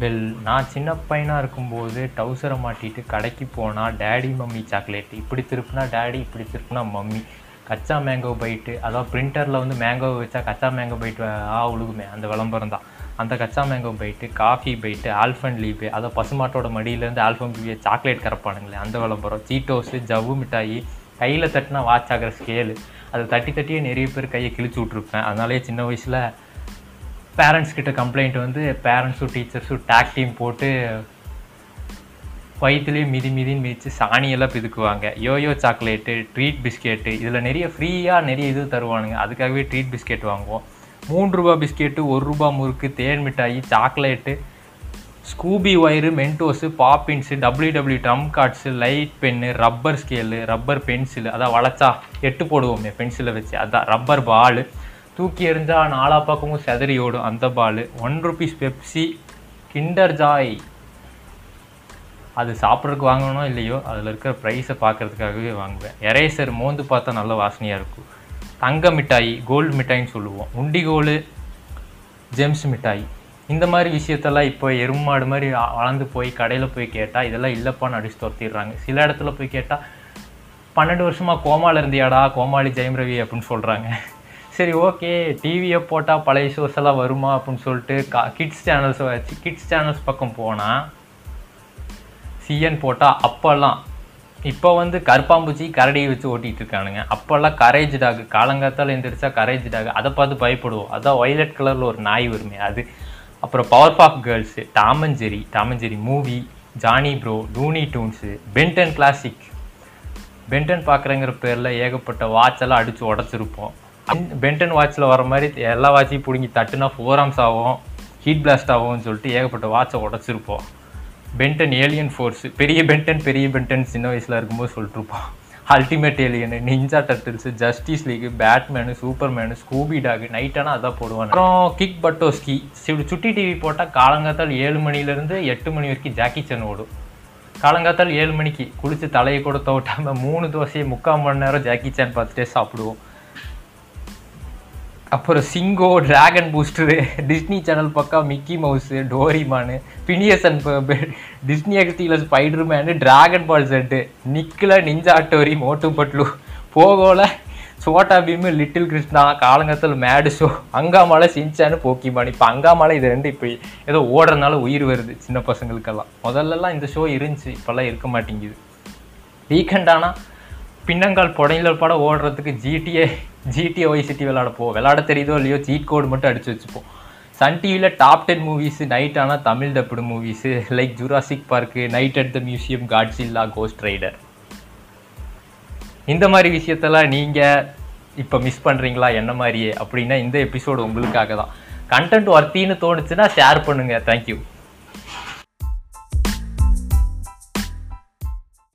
Well நான் சின்ன பையனாக இருக்கும்போது டவுசரை மாட்டிட்டு கடைக்கு போனால் டேடி மம்மி சாக்லேட் இப்படி திருப்புனா டேடி இப்படி திருப்புனா மம்மி கச்சா மேங்கோ பைட்டு அதாவது பிரிண்டரில் வந்து மேங்கோ வச்சா கச்சா மேங்கோ பைட் ஆ உழுகுமே அந்த விளம்பரம் தான். அந்த kaccha mango bite coffee bite Alpenliebe அதை பசுமாட்டோட மடியிலேருந்து ஆல்ஃபன் லீபே சாக்லேட் கரப்பானுங்களே அந்த விளம்பரம். சீட்டோஸு ஜவ்வு மிட்டாயி கையில் தட்டினா வாட்ச் ஆகிற ஸ்கேலு அதை தட்டி தட்டியே நிறைய பேர் கையை கிழிச்சு விட்ருப்பேன் அதனாலே சின்ன வயசில் பேரண்ட்ஸ் கிட்ட கம்ப்ளைண்ட் வந்து பேரண்ட்ஸும் டீச்சர்ஸும் டேக் டீம் போட்டு வயிற்றுலேயே மிதி மிதின்னு மிதித்து சாணியெல்லாம் பிதுக்குவாங்க. யோயோ சாக்லேட்டு ட்ரீட் பிஸ்கெட்டு இதில் நிறைய ஃப்ரீயாக நிறைய இது தருவானுங்க. அதுக்காகவே ட்ரீட் பிஸ்கெட் வாங்குவோம். மூன்று ரூபா பிஸ்கெட்டு ஒரு ரூபா முறுக்கு தேன் மிட்டாயி chocolate Scooby wire Mentos Poppins W W trump cards light pen rubber scale rubber pencil அதான் வளைச்சா எட்டு போடுவோமே பென்சிலை வச்சு. அதான் ரப்பர் பால் தூக்கி எறிஞ்சால் நாலா பக்கமும் செதறி ஓடும். அந்த ball one rupees Pepsi Kinder Joy அது சாப்பிட்றதுக்கு வாங்கணும் இல்லையோ? அதில் இருக்கிற ப்ரைஸை பார்க்கறதுக்காகவே வாங்குவேன். எரேசர் மோந்து பார்த்தா நல்ல வாசனையாக இருக்கும். தங்க மிட்டாய் கோல்டு மிட்டாய்ன்னு சொல்லுவோம். உண்டிகோல் ஜெம்ஸ் மிட்டாய். இந்த மாதிரி விஷயத்தெல்லாம் இப்போ எருமாடு மாதிரி வளர்ந்து போய் கடையில் போய் கேட்டால் இதெல்லாம் இல்லைப்பான்னு அடிச்சு துரத்திடுறாங்க. சில இடத்துல போய் கேட்டால் பன்னெண்டு வருஷமாக கோமாவில் இருந்தியாடா? கோமாளி ஜெயம் ரவி அப்படின்னு சொல்கிறாங்க சரி ஓகே. டிவியை போட்டால் பழைய ஷோஸ் எல்லாம் வருமா அப்படின்னு சொல்லிட்டு கா கிட்ஸ் சேனல்ஸ் வச்சு கிட்ஸ் சேனல்ஸ் பக்கம் போனால் சிஎன் போட்டால் அப்போல்லாம் இப்போ வந்து கருப்பாம்பூச்சி கரடியை வச்சு ஓட்டிகிட்டு இருக்கானுங்க. அப்போல்லாம் கரேஜ் டாக் காலங்காத்தால் எந்திரிச்சா கரேஜ் டாக் அதை பார்த்து பயப்படுவோம். அதான் ஒய்லட் கலரில் ஒரு நாய் வருமே அது. அப்புறம் Powerpuff girls Tom and Jerry Tom and Jerry movie Johnny Bravo toony toons Ben ten classic Ben ten பார்க்குறங்கிற பேரில் ஏகப்பட்ட வாட்ச் எல்லாம் அடித்து உடச்சிருப்போம். பென்டன் வாட்சில் வர மாதிரி எல்லா வாட்சையும் பிடுங்கி தட்டுனா ஃபோராம்ஸ் ஆகும். ஹீட் பிளாஸ்ட் ஆகும்னு சொல்லிட்டு ஏகப்பட்ட வாட்சை உடச்சிருப்போம். பென்டன் ஏலியன் ஃபோர்ஸ் பெரிய பென்டன் பெரிய பென்டன் சின்ன வயசில் இருக்கும்போது சொல்லிட்டுருப்போம் ultimate alien ninja turtles justice league Batman Superman Scooby dog நைட்டானா அதான் போடுவாங்க அப்புறம் கிக் பட்டோஸ்கி இப்படி சுட்டி டிவி போட்டால் காலங்காத்தால் ஏழு மணிலேருந்து எட்டு மணி வரைக்கும் ஜாக்கி சன் ஓடும். காலங்காத்தால் ஏழு மணிக்கு குளிச்சு தலையை கூட தோட்டாமல் மூணு தோசையை முக்கால் மணி நேரம் ஜாக்கி சான் பார்த்துட்டே சாப்பிடுவோம். அப்புறம் சிங்கோ டிராகன் பூஸ்டரு டிஸ்னி சேனல் பக்கம் Mickey Mouse Doraemon Phineas and Disney எக்ஸ்டியில் Spiderman Dragon Ball Z நிக்கில் நிஞ்சா டோரி மோட்டு பட்லு போகோல சோட்டா பீமு லிட்டில் கிருஷ்ணா காலங்கத்தில் மேடு ஷோ அங்காமலை சின்சானு போக்கிமான் இப்போ அங்காமலை இது ரெண்டு இப்போ ஏதோ ஓடுறதுனால உயிர் வருது சின்ன பசங்களுக்கெல்லாம். முதல்லலாம் இந்த ஷோ இருந்துச்சு இப்போல்லாம் இருக்க மாட்டேங்குது. வீக்கெண்ட் ஆனால் பின்னங்கால் புடையில பட ஓடுறதுக்கு ஜிடிஏ ஜிடிஏ ஒய்சிட்டி விளாட போ. விளாட தெரியுதோ இல்லையோ சீட் கோடு மட்டும் அடிச்சு வச்சுப்போம். சன் டிவியில் டாப் டென் மூவிஸ் நைட் ஆனால் Tamil dubbed movies like Jurassic Park night at the museum Godzilla Ghost Rider இந்த மாதிரி விஷயத்தெல்லாம் நீங்கள் இப்போ மிஸ் பண்ணுறீங்களா என்ன மாதிரியே? அப்படின்னா இந்த எபிசோடு உங்களுக்காக தான் கண்டென்ட் ஒர்த்தின்னு தோணுச்சுன்னா ஷேர் பண்ணுங்கள் தேங்க்யூ